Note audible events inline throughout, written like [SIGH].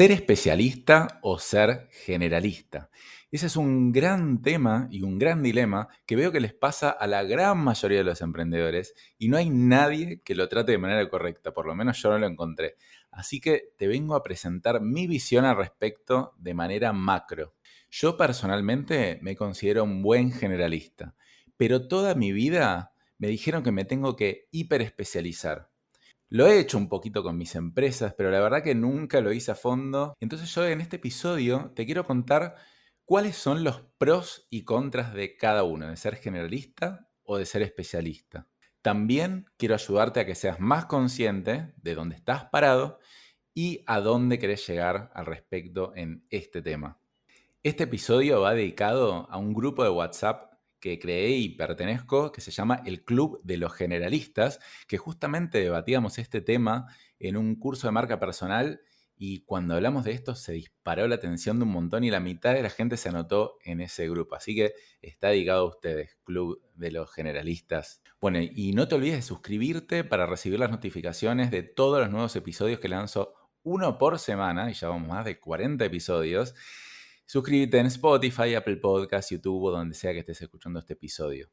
¿Ser especialista o ser generalista? Ese es un gran tema y un gran dilema que veo que les pasa a la gran mayoría de los emprendedores y no hay nadie que lo trate de manera correcta, por lo menos yo no lo encontré. Así que te vengo a presentar mi visión al respecto de manera macro. Yo personalmente me considero un buen generalista, pero toda mi vida me dijeron que me tengo que hiperespecializar. Lo he hecho un poquito con mis empresas, pero la verdad que nunca lo hice a fondo. Entonces yo en este episodio te quiero contar cuáles son los pros y contras de cada uno, de ser generalista o de ser especialista. También quiero ayudarte a que seas más consciente de dónde estás parado y a dónde querés llegar al respecto en este tema. Este episodio va dedicado a un grupo de WhatsApp que creé y pertenezco, que se llama el Club de los Generalistas, que justamente debatíamos este tema en un curso de marca personal y cuando hablamos de esto se disparó la atención de un montón y la mitad de la gente se anotó en ese grupo. Así que está dedicado a ustedes, Club de los Generalistas. Bueno, y no te olvides de suscribirte para recibir las notificaciones de todos los nuevos episodios que lanzo uno por semana, y ya vamos más de 40 episodios. Suscríbete en Spotify, Apple Podcasts, YouTube o donde sea que estés escuchando este episodio.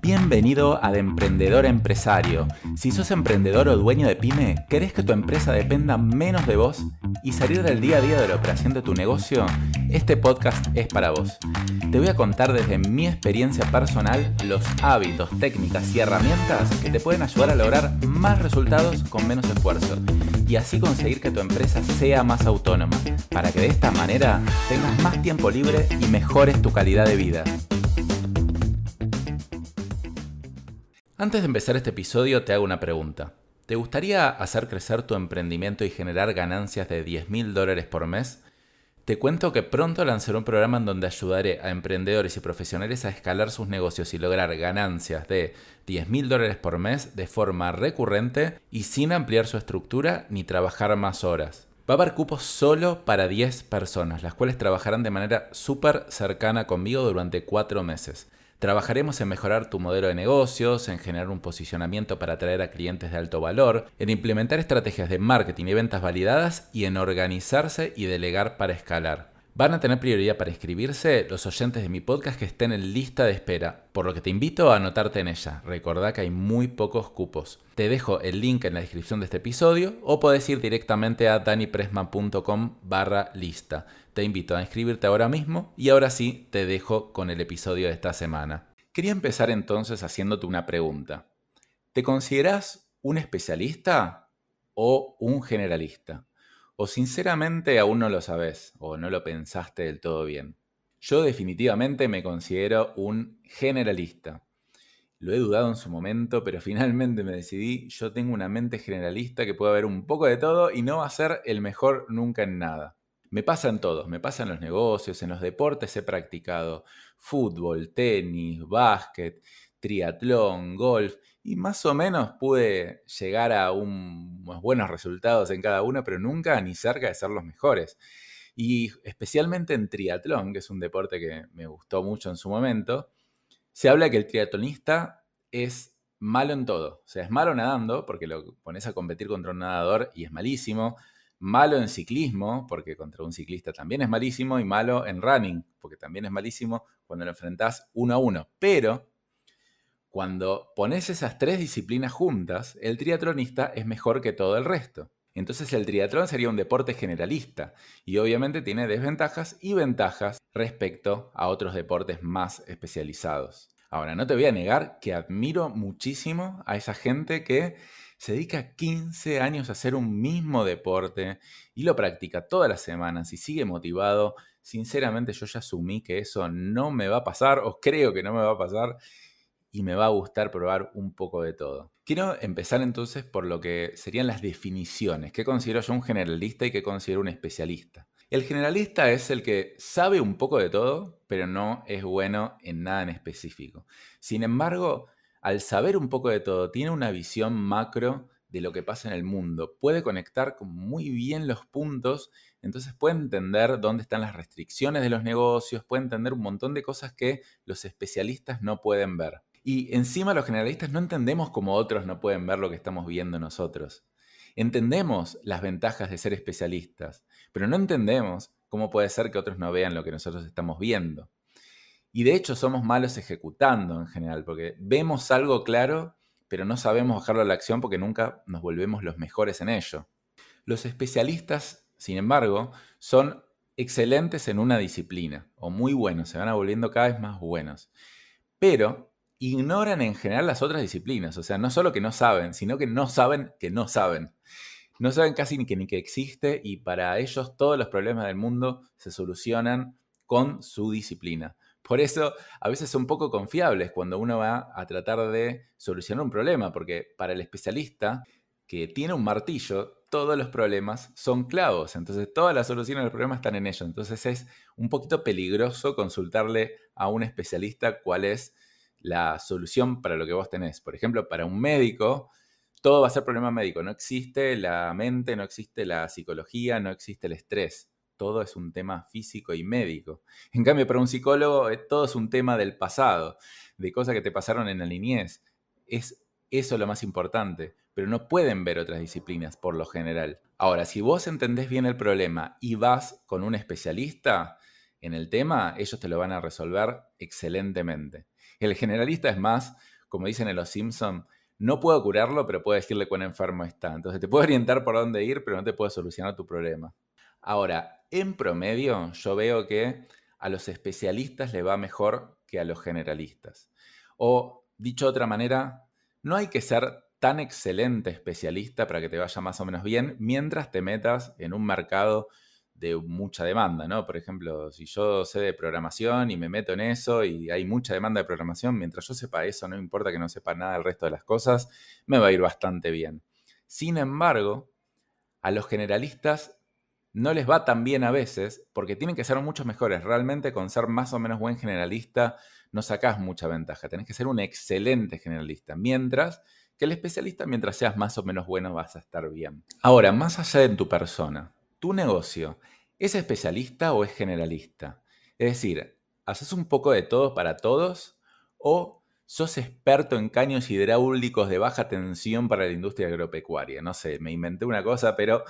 Bienvenido a De Emprendedor Empresario. Si sos emprendedor o dueño de pyme, ¿querés que tu empresa dependa menos de vos y salir del día a día de la operación de tu negocio? Este podcast es para vos. Te voy a contar desde mi experiencia personal los hábitos, técnicas y herramientas que te pueden ayudar a lograr más resultados con menos esfuerzo y así conseguir que tu empresa sea más autónoma, para que de esta manera tengas más tiempo libre y mejores tu calidad de vida. Antes de empezar este episodio te hago una pregunta. ¿Te gustaría hacer crecer tu emprendimiento y generar ganancias de 10 mil dólares por mes? Te cuento que pronto lanzaré un programa en donde ayudaré a emprendedores y profesionales a escalar sus negocios y lograr ganancias de 10 mil dólares por mes de forma recurrente y sin ampliar su estructura ni trabajar más horas. Va a haber cupos solo para 10 personas, las cuales trabajarán de manera súper cercana conmigo durante 4 meses. Trabajaremos en mejorar tu modelo de negocios, en generar un posicionamiento para atraer a clientes de alto valor, en implementar estrategias de marketing y ventas validadas y en organizarse y delegar para escalar. Van a tener prioridad para inscribirse los oyentes de mi podcast que estén en lista de espera, por lo que te invito a anotarte en ella. Recordá que hay muy pocos cupos. Te dejo el link en la descripción de este episodio o puedes ir directamente a danipresman.com barra lista. Te invito a inscribirte ahora mismo y ahora sí te dejo con el episodio de esta semana. Quería empezar entonces haciéndote una pregunta. ¿Te consideras un especialista o un generalista? O sinceramente aún no lo sabes o no lo pensaste del todo bien. Yo definitivamente me considero un generalista. Lo he dudado en su momento, pero [LAUGHS] finalmente me decidí, yo tengo una mente generalista que puede ver un poco de todo y no va a ser el mejor nunca en nada. Me pasa en todos, me pasa en los negocios, en los deportes he practicado fútbol, tenis, básquet, triatlón, golf, y más o menos pude llegar a unos buenos resultados en cada uno, pero nunca ni cerca de ser los mejores. Y especialmente en triatlón, que es un deporte que me gustó mucho en su momento, se habla que el triatlonista es malo en todo. O sea, es malo nadando, porque lo pones a competir contra un nadador y es malísimo. Malo en ciclismo, porque contra un ciclista también es malísimo. Y malo en running, porque también es malísimo cuando lo enfrentás uno a uno. Pero cuando pones esas tres disciplinas juntas, el triatlonista es mejor que todo el resto. Entonces el triatlón sería un deporte generalista y obviamente tiene desventajas y ventajas respecto a otros deportes más especializados. Ahora, no te voy a negar que admiro muchísimo a esa gente que se dedica 15 años a hacer un mismo deporte y lo practica todas las semanas y sigue motivado. Sinceramente yo ya asumí que eso no me va a pasar o creo que no me va a pasar y me va a gustar probar un poco de todo. Quiero empezar entonces por lo que serían las definiciones. ¿Qué considero yo un generalista y qué considero un especialista? El generalista es el que sabe un poco de todo, pero no es bueno en nada en específico. Sin embargo, al saber un poco de todo, tiene una visión macro de lo que pasa en el mundo. Puede conectar muy bien los puntos, entonces puede entender dónde están las restricciones de los negocios, puede entender un montón de cosas que los especialistas no pueden ver. Y encima los generalistas no entendemos cómo otros no pueden ver lo que estamos viendo nosotros. Entendemos las ventajas de ser especialistas, pero no entendemos cómo puede ser que otros no vean lo que nosotros estamos viendo. Y de hecho somos malos ejecutando en general, porque vemos algo claro, pero no sabemos bajarlo a la acción porque nunca nos volvemos los mejores en ello. Los especialistas, sin embargo, son excelentes en una disciplina, o muy buenos, se van volviendo cada vez más buenos. Pero ignoran en general las otras disciplinas, o sea, no solo que no saben, sino que no saben que no saben. No saben casi ni que, ni que existe y para ellos todos los problemas del mundo se solucionan con su disciplina. Por eso a veces son poco confiables cuando uno va a tratar de solucionar un problema, porque para el especialista que tiene un martillo, todos los problemas son clavos. Entonces todas las soluciones del problema están en ello. Entonces es un poquito peligroso consultarle a un especialista cuál es la solución para lo que vos tenés. Por ejemplo, para un médico, todo va a ser problema médico. No existe la mente, no existe la psicología, no existe el estrés todo es un tema físico y médico. En cambio, para un psicólogo eh, todo es un tema del pasado, de cosas que te pasaron en la niñez. Es eso lo más importante, pero no pueden ver otras disciplinas por lo general. Ahora, si vos entendés bien el problema y vas con un especialista en el tema, ellos te lo van a resolver excelentemente. El generalista es más, como dicen en Los Simpson, no puedo curarlo, pero puedo decirle cuán enfermo está. Entonces te puedo orientar por dónde ir, pero no te puedo solucionar tu problema. Ahora, en promedio, yo veo que a los especialistas le va mejor que a los generalistas. O, dicho de otra manera, no hay que ser tan excelente especialista para que te vaya más o menos bien mientras te metas en un mercado de mucha demanda, ¿no? Por ejemplo, si yo sé de programación y me meto en eso y hay mucha demanda de programación, mientras yo sepa eso, no importa que no sepa nada del resto de las cosas, me va a ir bastante bien. Sin embargo, a los generalistas no les va tan bien a veces porque tienen que ser mucho mejores. Realmente con ser más o menos buen generalista no sacás mucha ventaja. Tenés que ser un excelente generalista. Mientras que el especialista, mientras seas más o menos bueno, vas a estar bien. Ahora, más allá de tu persona, tu negocio, ¿es especialista o es generalista? Es decir, ¿haces un poco de todo para todos o sos experto en caños hidráulicos de baja tensión para la industria agropecuaria? No sé, me inventé una cosa, pero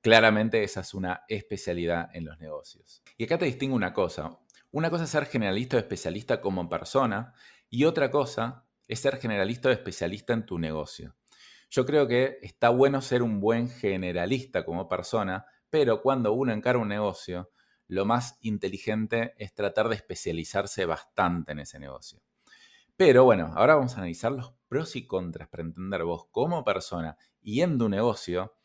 Claramente esa es una especialidad en los negocios. Y acá te distingo una cosa. Una cosa es ser generalista o especialista como persona y otra cosa es ser generalista o especialista en tu negocio. Yo creo que está bueno ser un buen generalista como persona, pero cuando uno encara un negocio, lo más inteligente es tratar de especializarse bastante en ese negocio. Pero bueno, ahora vamos a analizar los pros y contras para entender vos como persona y en tu negocio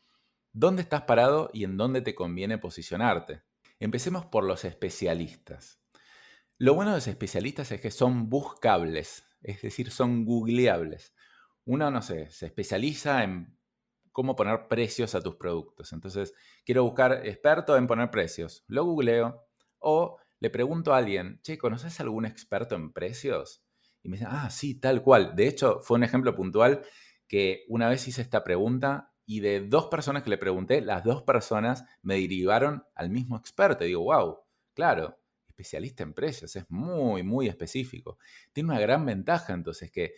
dónde estás parado y en dónde te conviene posicionarte. Empecemos por los especialistas. Lo bueno de los especialistas es que son buscables, es decir, son googleables. Uno, no sé, se especializa en cómo poner precios a tus productos. Entonces, quiero buscar experto en poner precios. Lo googleo o le pregunto a alguien, che, ¿conoces algún experto en precios? Y me dice, ah, sí, tal cual. De hecho, fue un ejemplo puntual que una vez hice esta pregunta y de dos personas que le pregunté, las dos personas me derivaron al mismo experto. Y digo, wow, claro, especialista en precios, es muy, muy específico. Tiene una gran ventaja entonces que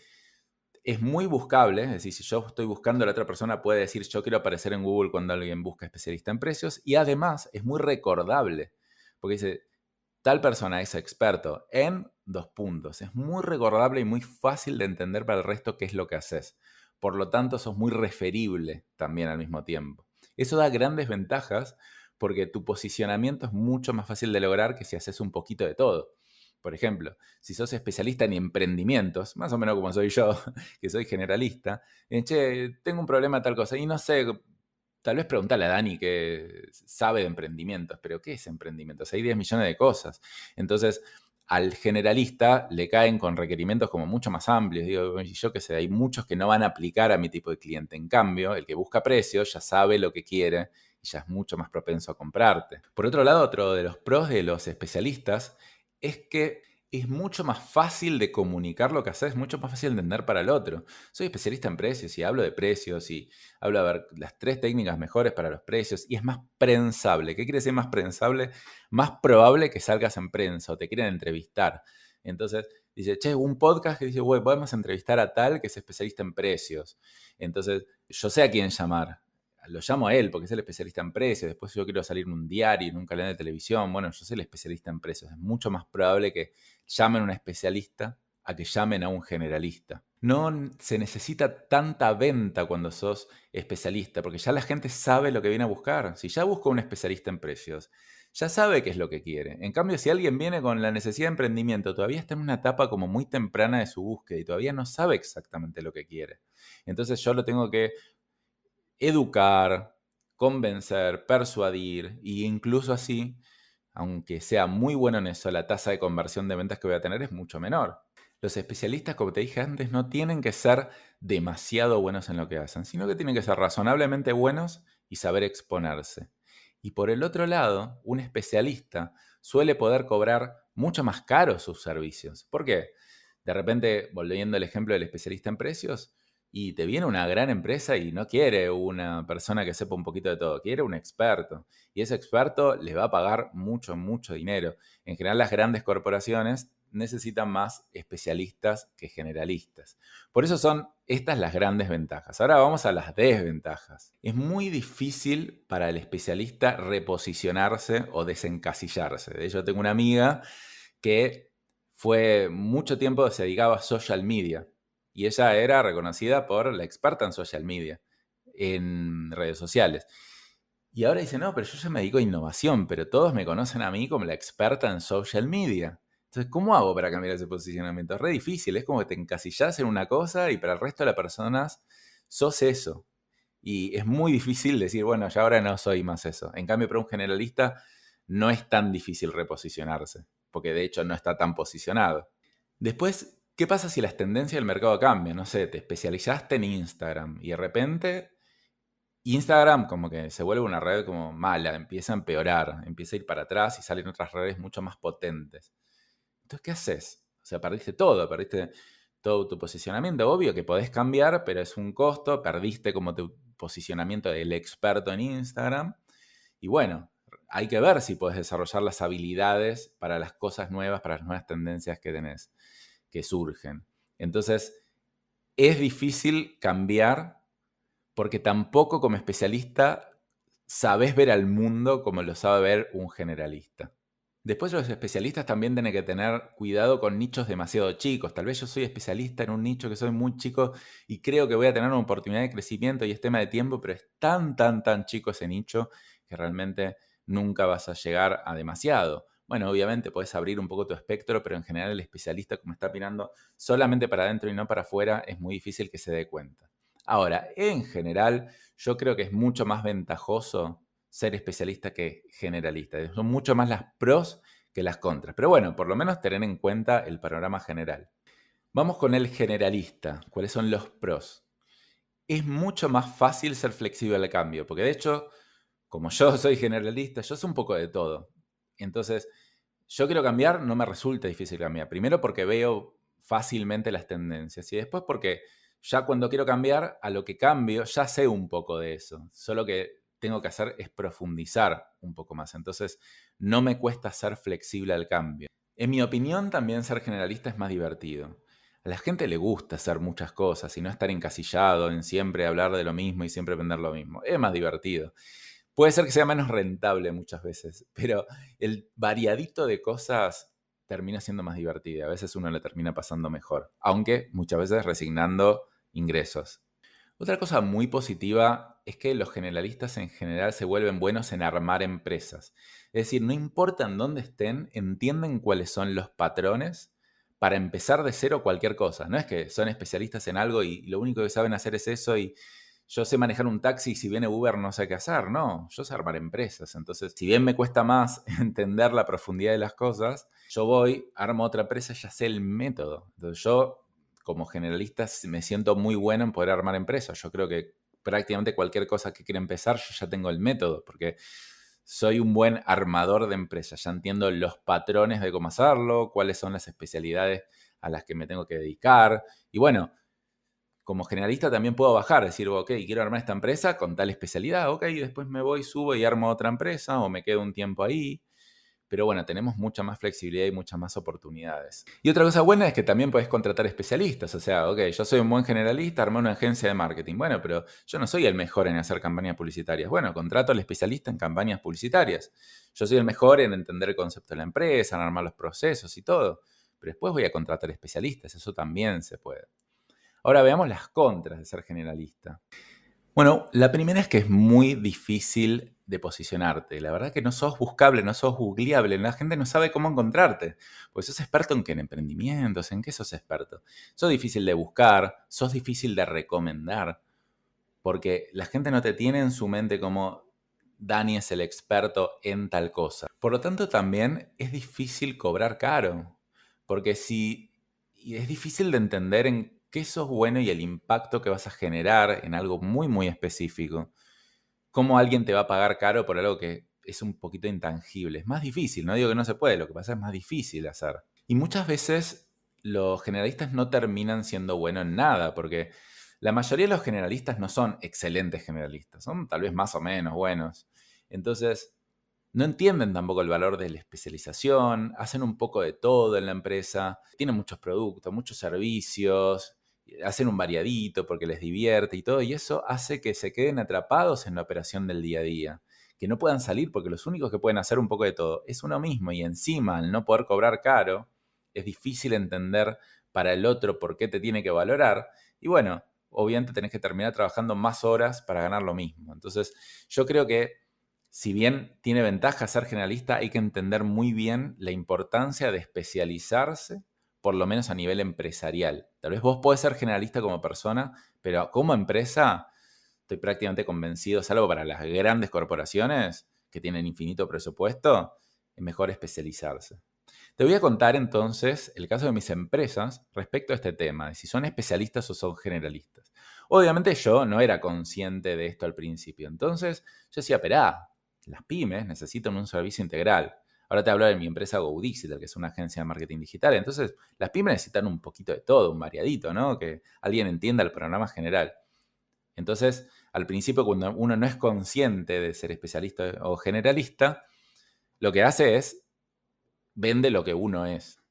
es muy buscable, es decir, si yo estoy buscando, la otra persona puede decir, yo quiero aparecer en Google cuando alguien busca especialista en precios, y además es muy recordable, porque dice, tal persona es experto en dos puntos. Es muy recordable y muy fácil de entender para el resto qué es lo que haces. Por lo tanto, sos muy referible también al mismo tiempo. Eso da grandes ventajas porque tu posicionamiento es mucho más fácil de lograr que si haces un poquito de todo. Por ejemplo, si sos especialista en emprendimientos, más o menos como soy yo, [LAUGHS] que soy generalista, en, che, tengo un problema tal cosa y no sé, tal vez preguntarle a Dani que sabe de emprendimientos, pero ¿qué es emprendimientos? Hay 10 millones de cosas. Entonces, al generalista le caen con requerimientos como mucho más amplios. Digo, yo que sé, hay muchos que no van a aplicar a mi tipo de cliente. En cambio, el que busca precios ya sabe lo que quiere y ya es mucho más propenso a comprarte. Por otro lado, otro de los pros de los especialistas es que es mucho más fácil de comunicar lo que haces, es mucho más fácil de entender para el otro. Soy especialista en precios y hablo de precios y hablo de las tres técnicas mejores para los precios y es más prensable. ¿Qué quiere decir más prensable? Más probable que salgas en prensa o te quieren entrevistar. Entonces, dice, che, un podcast que dice, güey, podemos entrevistar a tal que es especialista en precios. Entonces, yo sé a quién llamar. Lo llamo a él porque es el especialista en precios, después yo quiero salir en un diario, en un canal de televisión, bueno, yo soy el especialista en precios, es mucho más probable que llamen a un especialista a que llamen a un generalista. No se necesita tanta venta cuando sos especialista, porque ya la gente sabe lo que viene a buscar. Si ya busca un especialista en precios, ya sabe qué es lo que quiere. En cambio, si alguien viene con la necesidad de emprendimiento, todavía está en una etapa como muy temprana de su búsqueda y todavía no sabe exactamente lo que quiere. Entonces yo lo tengo que educar, convencer, persuadir e incluso así, aunque sea muy bueno en eso, la tasa de conversión de ventas que voy a tener es mucho menor. Los especialistas, como te dije antes, no tienen que ser demasiado buenos en lo que hacen, sino que tienen que ser razonablemente buenos y saber exponerse. Y por el otro lado, un especialista suele poder cobrar mucho más caro sus servicios. ¿Por qué? De repente, volviendo al ejemplo del especialista en precios, y te viene una gran empresa y no quiere una persona que sepa un poquito de todo, quiere un experto. Y ese experto le va a pagar mucho, mucho dinero. En general las grandes corporaciones necesitan más especialistas que generalistas. Por eso son estas las grandes ventajas. Ahora vamos a las desventajas. Es muy difícil para el especialista reposicionarse o desencasillarse. De hecho, tengo una amiga que fue mucho tiempo se dedicaba a social media y ella era reconocida por la experta en social media, en redes sociales. Y ahora dice, no, pero yo ya me dedico a innovación, pero todos me conocen a mí como la experta en social media. Entonces, ¿cómo hago para cambiar ese posicionamiento? Es re difícil, es como que te encasillas en una cosa y para el resto de las personas sos eso. Y es muy difícil decir, bueno, ya ahora no soy más eso. En cambio, para un generalista no es tan difícil reposicionarse, porque de hecho no está tan posicionado. Después, ¿Qué pasa si las tendencias del mercado cambian? No sé, te especializaste en Instagram y de repente Instagram como que se vuelve una red como mala, empieza a empeorar, empieza a ir para atrás y salen otras redes mucho más potentes. Entonces, ¿qué haces? O sea, perdiste todo, perdiste todo tu posicionamiento. Obvio que podés cambiar, pero es un costo, perdiste como tu posicionamiento del experto en Instagram. Y bueno, hay que ver si puedes desarrollar las habilidades para las cosas nuevas, para las nuevas tendencias que tenés que surgen. Entonces, es difícil cambiar porque tampoco como especialista sabes ver al mundo como lo sabe ver un generalista. Después los especialistas también tienen que tener cuidado con nichos demasiado chicos. Tal vez yo soy especialista en un nicho que soy muy chico y creo que voy a tener una oportunidad de crecimiento y es tema de tiempo, pero es tan, tan, tan chico ese nicho que realmente nunca vas a llegar a demasiado. Bueno, obviamente puedes abrir un poco tu espectro, pero en general el especialista, como está mirando solamente para adentro y no para afuera, es muy difícil que se dé cuenta. Ahora, en general, yo creo que es mucho más ventajoso ser especialista que generalista. Son mucho más las pros que las contras. Pero bueno, por lo menos tener en cuenta el panorama general. Vamos con el generalista. ¿Cuáles son los pros? Es mucho más fácil ser flexible al cambio, porque de hecho, como yo soy generalista, yo sé un poco de todo. Entonces, yo quiero cambiar, no me resulta difícil cambiar. Primero porque veo fácilmente las tendencias y después porque ya cuando quiero cambiar, a lo que cambio, ya sé un poco de eso. Solo que tengo que hacer es profundizar un poco más. Entonces, no me cuesta ser flexible al cambio. En mi opinión, también ser generalista es más divertido. A la gente le gusta hacer muchas cosas y no estar encasillado en siempre hablar de lo mismo y siempre vender lo mismo. Es más divertido. Puede ser que sea menos rentable muchas veces, pero el variadito de cosas termina siendo más divertido. A veces uno le termina pasando mejor, aunque muchas veces resignando ingresos. Otra cosa muy positiva es que los generalistas en general se vuelven buenos en armar empresas. Es decir, no importa en dónde estén, entienden cuáles son los patrones para empezar de cero cualquier cosa. No es que son especialistas en algo y lo único que saben hacer es eso y yo sé manejar un taxi y si viene Uber no sé qué hacer, no, yo sé armar empresas. Entonces, si bien me cuesta más [LAUGHS] entender la profundidad de las cosas, yo voy, armo otra empresa, ya sé el método. Entonces, yo como generalista me siento muy bueno en poder armar empresas. Yo creo que prácticamente cualquier cosa que quiera empezar, yo ya tengo el método, porque soy un buen armador de empresas. Ya entiendo los patrones de cómo hacerlo, cuáles son las especialidades a las que me tengo que dedicar. Y bueno, como generalista también puedo bajar, decir, ok, quiero armar esta empresa con tal especialidad, ok, y después me voy, subo y armo otra empresa o me quedo un tiempo ahí. pero bueno, tenemos mucha más flexibilidad y muchas más oportunidades. Y otra cosa buena es que también podés contratar especialistas, o sea, ok, yo soy un buen generalista, armé una agencia de marketing, bueno, pero yo no soy el mejor en hacer campañas publicitarias. Bueno, contrato al especialista en campañas publicitarias. Yo soy el mejor en entender el concepto de la empresa, en armar los procesos y todo, pero después voy a contratar especialistas, eso también se puede. Ahora veamos las contras de ser generalista. Bueno, la primera es que es muy difícil de posicionarte. La verdad que no sos buscable, no sos googleable. La gente no sabe cómo encontrarte. Pues sos experto en qué? En emprendimientos, ¿en qué sos experto? Sos difícil de buscar, sos difícil de recomendar. Porque la gente no te tiene en su mente como Dani es el experto en tal cosa. Por lo tanto, también es difícil cobrar caro. Porque si... Y es difícil de entender en qué sos bueno y el impacto que vas a generar en algo muy, muy específico. Cómo alguien te va a pagar caro por algo que es un poquito intangible. Es más difícil, no digo que no se puede, lo que pasa es más difícil hacer. Y muchas veces los generalistas no terminan siendo buenos en nada, porque la mayoría de los generalistas no son excelentes generalistas, son tal vez más o menos buenos. Entonces, no entienden tampoco el valor de la especialización, hacen un poco de todo en la empresa, tienen muchos productos, muchos servicios, hacen un variadito porque les divierte y todo, y eso hace que se queden atrapados en la operación del día a día, que no puedan salir porque los únicos que pueden hacer un poco de todo es uno mismo y encima al no poder cobrar caro, es difícil entender para el otro por qué te tiene que valorar y bueno, obviamente tenés que terminar trabajando más horas para ganar lo mismo. Entonces, yo creo que si bien tiene ventaja ser generalista, hay que entender muy bien la importancia de especializarse por lo menos a nivel empresarial. Tal vez vos podés ser generalista como persona, pero como empresa estoy prácticamente convencido, salvo para las grandes corporaciones que tienen infinito presupuesto, es mejor especializarse. Te voy a contar entonces el caso de mis empresas respecto a este tema, de si son especialistas o son generalistas. Obviamente yo no era consciente de esto al principio, entonces yo decía, perá, las pymes necesitan un servicio integral. Ahora te hablo de mi empresa GoDigital, que es una agencia de marketing digital. Entonces, las pymes necesitan un poquito de todo, un variadito, ¿no? Que alguien entienda el programa general. Entonces, al principio, cuando uno no es consciente de ser especialista o generalista, lo que hace es vende lo que uno es.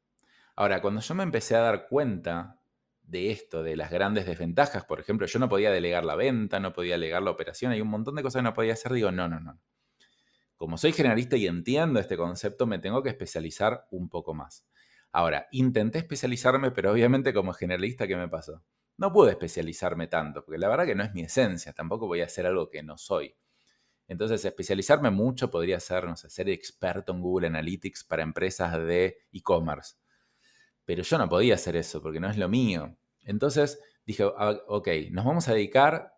Ahora, cuando yo me empecé a dar cuenta de esto, de las grandes desventajas, por ejemplo, yo no podía delegar la venta, no podía delegar la operación, hay un montón de cosas que no podía hacer, digo, no, no, no como soy generalista y entiendo este concepto, me tengo que especializar un poco más. Ahora, intenté especializarme, pero obviamente como generalista, ¿qué me pasó? No pude especializarme tanto, porque la verdad que no es mi esencia, tampoco voy a hacer algo que no soy. Entonces, especializarme mucho podría ser, no sé, ser experto en Google Analytics para empresas de e-commerce. Pero yo no podía hacer eso porque no es lo mío. Entonces dije, ah, ok, nos vamos a dedicar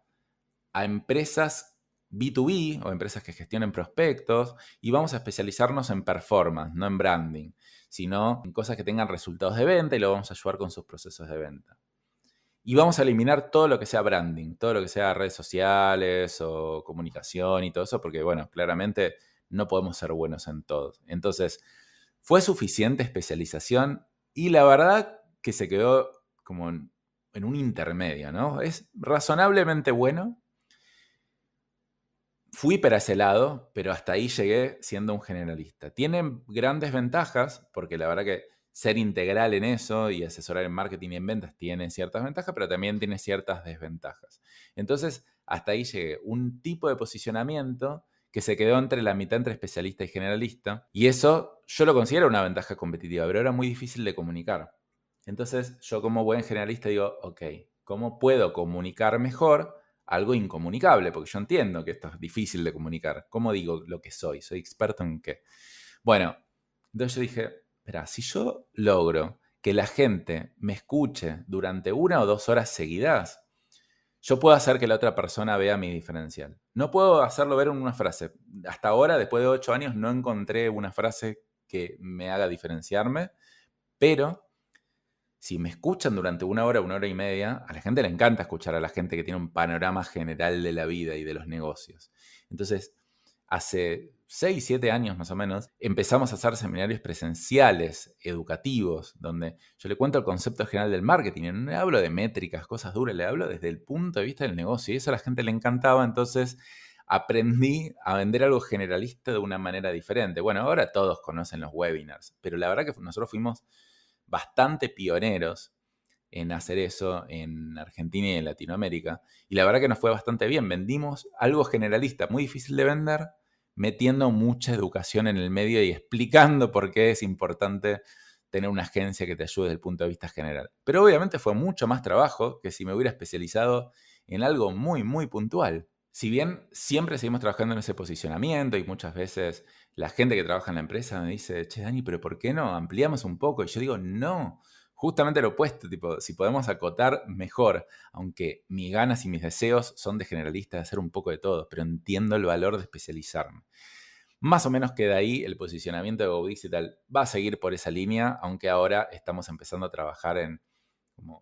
a empresas B2B o empresas que gestionen prospectos y vamos a especializarnos en performance, no en branding, sino en cosas que tengan resultados de venta y lo vamos a ayudar con sus procesos de venta. Y vamos a eliminar todo lo que sea branding, todo lo que sea redes sociales o comunicación y todo eso, porque bueno, claramente no podemos ser buenos en todo. Entonces, fue suficiente especialización y la verdad que se quedó como en, en un intermedio, ¿no? Es razonablemente bueno, Fui para ese lado, pero hasta ahí llegué siendo un generalista. Tiene grandes ventajas, porque la verdad que ser integral en eso y asesorar en marketing y en ventas tiene ciertas ventajas, pero también tiene ciertas desventajas. Entonces, hasta ahí llegué. Un tipo de posicionamiento que se quedó entre la mitad entre especialista y generalista. Y eso yo lo considero una ventaja competitiva, pero era muy difícil de comunicar. Entonces, yo como buen generalista digo, ok, ¿cómo puedo comunicar mejor algo incomunicable, porque yo entiendo que esto es difícil de comunicar. ¿Cómo digo lo que soy? ¿Soy experto en qué? Bueno, entonces yo dije, espera, si yo logro que la gente me escuche durante una o dos horas seguidas, yo puedo hacer que la otra persona vea mi diferencial. No puedo hacerlo ver en una frase. Hasta ahora, después de ocho años, no encontré una frase que me haga diferenciarme, pero si me escuchan durante una hora, una hora y media, a la gente le encanta escuchar a la gente que tiene un panorama general de la vida y de los negocios. Entonces, hace 6, 7 años más o menos, empezamos a hacer seminarios presenciales, educativos, donde yo le cuento el concepto general del marketing. No le hablo de métricas, cosas duras, le hablo desde el punto de vista del negocio. Y eso a la gente le encantaba. Entonces, aprendí a vender algo generalista de una manera diferente. Bueno, ahora todos conocen los webinars, pero la verdad que nosotros fuimos bastante pioneros en hacer eso en Argentina y en Latinoamérica. Y la verdad que nos fue bastante bien. Vendimos algo generalista, muy difícil de vender, metiendo mucha educación en el medio y explicando por qué es importante tener una agencia que te ayude desde el punto de vista general. Pero obviamente fue mucho más trabajo que si me hubiera especializado en algo muy, muy puntual. Si bien siempre seguimos trabajando en ese posicionamiento y muchas veces la gente que trabaja en la empresa me dice, che, Dani, pero ¿por qué no ampliamos un poco? Y yo digo, no, justamente lo opuesto, tipo, si podemos acotar mejor, aunque mis ganas y mis deseos son de generalista, de hacer un poco de todo, pero entiendo el valor de especializarme. Más o menos queda ahí el posicionamiento de Go Digital. Va a seguir por esa línea, aunque ahora estamos empezando a trabajar en,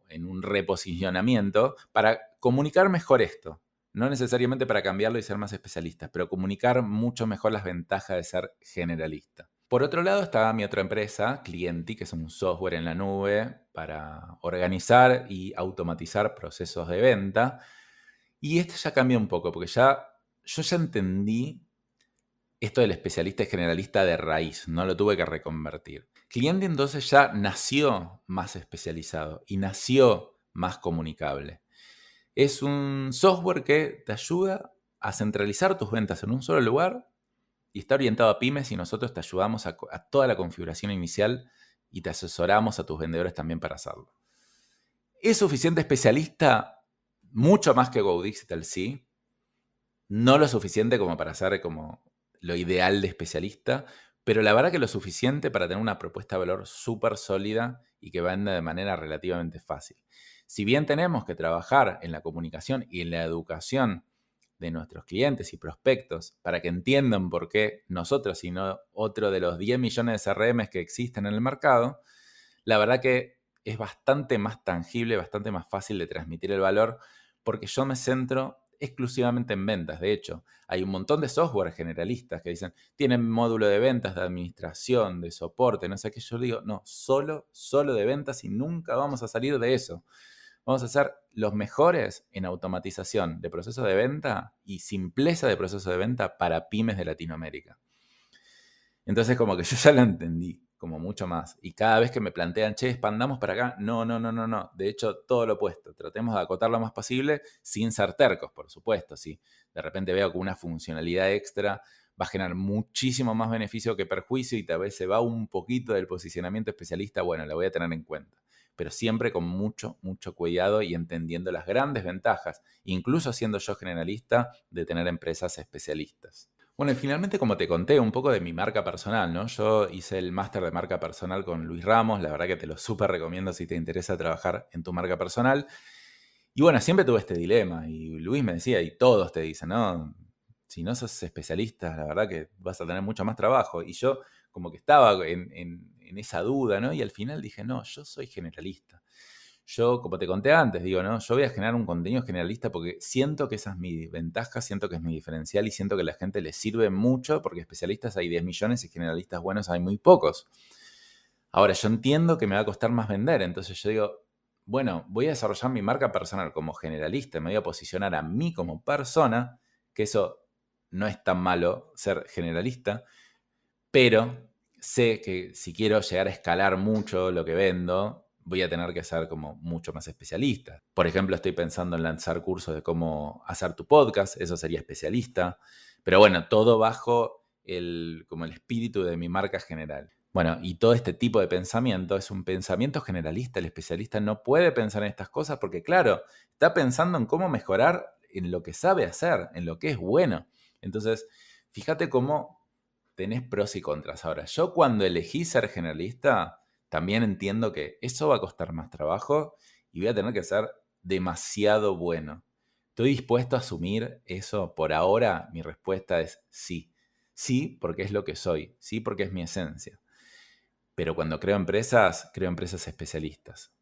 en un reposicionamiento para comunicar mejor esto. No necesariamente para cambiarlo y ser más especialistas, pero comunicar mucho mejor las ventajas de ser generalista. Por otro lado está mi otra empresa, Clienti, que es un software en la nube para organizar y automatizar procesos de venta. Y este ya cambia un poco, porque ya yo ya entendí esto del especialista y generalista de raíz, no lo tuve que reconvertir. Cliente entonces ya nació más especializado y nació más comunicable. Es un software que te ayuda a centralizar tus ventas en un solo lugar y está orientado a pymes y nosotros te ayudamos a, toda la configuración inicial y te asesoramos a tus vendedores también para hacerlo. ¿Es suficiente especialista? Mucho más que Go Digital, sí. No lo suficiente como para ser como lo ideal de especialista, pero la verdad que lo suficiente para tener una propuesta de valor súper sólida y que venda de manera relativamente fácil. Si bien tenemos que trabajar en la comunicación y en la educación de nuestros clientes y prospectos para que entiendan por qué nosotros y no otro de los 10 millones de CRMs que existen en el mercado, la verdad que es bastante más tangible, bastante más fácil de transmitir el valor porque yo me centro exclusivamente en ventas. De hecho, hay un montón de software generalistas que dicen, tienen módulo de ventas, de administración, de soporte, no sé qué. Yo digo, no, solo, solo de ventas y nunca vamos a salir de eso. Vamos a ser los mejores en automatización de procesos de venta y simpleza de procesos de venta para pymes de Latinoamérica. Entonces, como que [LAUGHS] yo ya lo entendí como mucho más. Y cada vez que me plantean, che, expandamos para acá, no, no, no, no, no. De hecho, todo lo opuesto. Tratemos de acotar lo más posible sin ser tercos, por supuesto. Si de repente veo que una funcionalidad extra va a generar muchísimo más beneficio que perjuicio y tal vez se va un poquito del posicionamiento especialista, bueno, la voy a tener en cuenta. Pero siempre con mucho, mucho cuidado y entendiendo las grandes ventajas, incluso siendo yo generalista, de tener empresas especialistas. Bueno, y finalmente, como te conté, un poco de mi marca personal, ¿no? Yo hice el máster de marca personal con Luis Ramos, la verdad que te lo súper recomiendo si te interesa trabajar en tu marca personal. Y bueno, siempre tuve este dilema, y Luis me decía, y todos te dicen, ¿no? Si no sos especialista, la verdad que vas a tener mucho más trabajo. Y yo como que estaba en, en esa duda, ¿no? Y al final dije, no, yo soy generalista. Yo, como te conté antes, digo, ¿no? Yo voy a generar un contenido generalista porque siento que esa es mi ventaja, siento que es mi diferencial y siento que a la gente le sirve mucho porque especialistas hay 10 millones y generalistas buenos hay muy pocos. Ahora, yo entiendo que me va a costar más vender, entonces yo digo, bueno, voy a desarrollar mi marca personal como generalista, me voy a posicionar a mí como persona, que eso no es tan malo ser generalista, pero sé que si quiero llegar a escalar mucho lo que vendo, voy a tener que ser como mucho más especialista. Por ejemplo, estoy pensando en lanzar cursos de cómo hacer tu podcast, eso sería especialista. Pero bueno, todo bajo el, como el espíritu de mi marca general. Bueno, y todo este tipo de pensamiento es un pensamiento generalista. El especialista no puede pensar en estas cosas porque, claro, está pensando en cómo mejorar en lo que sabe hacer, en lo que es bueno. Entonces, fíjate cómo tenés pros y contras. Ahora, yo cuando elegí ser generalista, también entiendo que eso va a costar más trabajo y voy a tener que ser demasiado bueno. ¿Estoy dispuesto a asumir eso? Por ahora mi respuesta es sí. Sí, porque es lo que soy. Sí, porque es mi esencia. Pero cuando creo empresas, creo empresas especialistas.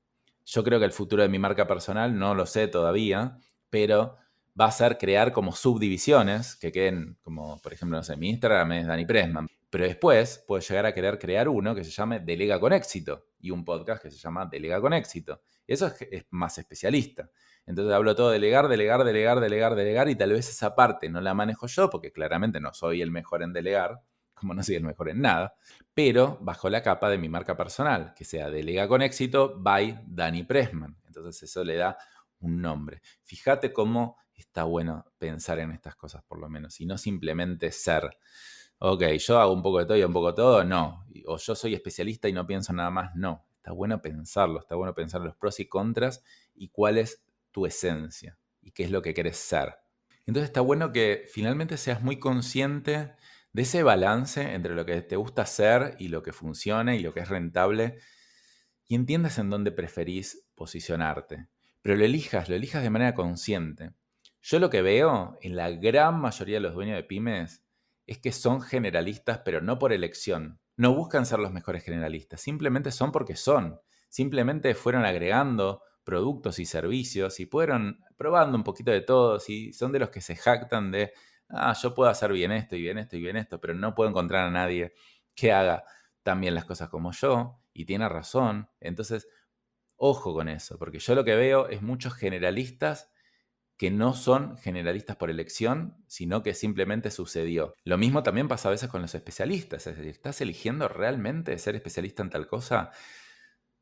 Yo creo que el futuro de mi marca personal, no lo sé todavía, pero va a ser crear como subdivisiones que queden, como por ejemplo, no sé, mi Instagram es Dani Pressman. Pero después puedo llegar a querer crear uno que se llame Delega con éxito y un podcast que se llama Delega con éxito. Eso es, más especialista. Entonces hablo todo delegar, delegar, delegar, delegar, delegar y tal vez esa parte no la manejo yo porque claramente no soy el mejor en delegar, como no soy el mejor en nada, pero bajo la capa de mi marca personal, que sea Delega con éxito by Danny Pressman. Entonces eso le da un nombre. Fíjate cómo está bueno pensar en estas cosas por lo menos y no simplemente ser. Ok, yo hago un poco de todo y un poco de todo, no. O yo soy especialista y no pienso nada más, no. Está bueno pensarlo, está bueno pensar los pros y contras y cuál es tu esencia y qué es lo que quieres ser. Entonces está bueno que finalmente seas muy consciente de ese balance entre lo que te gusta hacer y lo que funciona y lo que es rentable y entiendas en dónde preferís posicionarte. Pero lo elijas, lo elijas de manera consciente. Yo lo que veo en la gran mayoría de los dueños de pymes es que son generalistas, pero no por elección. No buscan ser los mejores generalistas, simplemente son porque son. Simplemente fueron agregando productos y servicios y fueron probando un poquito de todo. Y son de los que se jactan de, ah, yo puedo hacer bien esto y bien esto y bien esto, pero no puedo encontrar a nadie que haga también las cosas como yo y tiene razón. Entonces, ojo con eso, porque yo lo que veo es muchos generalistas que no son generalistas por elección, sino que simplemente sucedió. Lo mismo también pasa a veces con los especialistas, es decir, ¿estás eligiendo realmente ser especialista en tal cosa?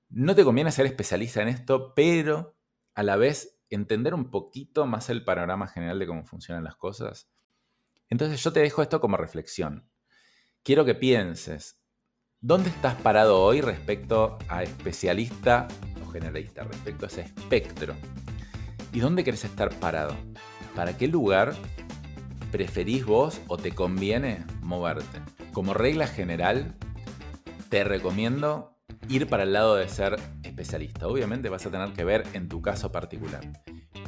No te conviene ser especialista en esto, pero a la vez entender un poquito más el panorama general de cómo funcionan las cosas. Entonces yo te dejo esto como reflexión. Quiero que pienses, ¿dónde estás parado hoy respecto a especialista o generalista, respecto a ese espectro? ¿Y dónde querés estar parado? ¿Para qué lugar preferís vos o te conviene moverte? Como regla general, te recomiendo ir para el lado de ser especialista. Obviamente vas a tener que ver en tu caso particular.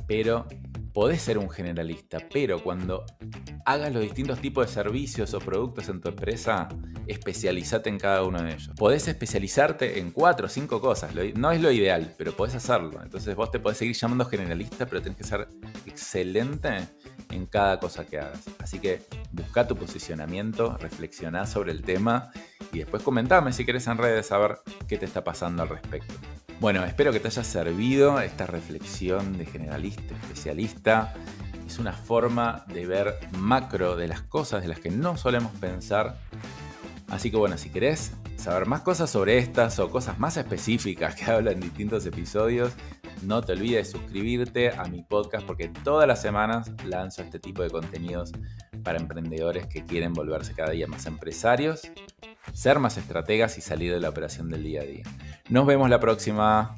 Pero podés ser un generalista, pero cuando hagas los distintos tipos de servicios o productos en tu empresa, especializate en cada uno de ellos. Podés especializarte en cuatro o cinco cosas, no es lo ideal, pero podés hacerlo. Entonces vos te podés seguir llamando generalista, pero tenés que ser excelente en cada cosa que hagas. Así que busca tu posicionamiento, reflexiona sobre el tema y después comentame si querés en redes saber qué te está pasando al respecto. Bueno, espero que te haya servido esta reflexión de generalista, especialista. Es una forma de ver macro de las cosas de las que no solemos pensar. Así que bueno, si querés saber más cosas sobre estas o cosas más específicas que [LAUGHS] hablo en distintos episodios, no te olvides de suscribirte a mi podcast porque todas las semanas lanzo este tipo de contenidos para emprendedores que quieren volverse cada día más empresarios ser más estrategas y salir de la operación del día a día. Nos vemos la próxima.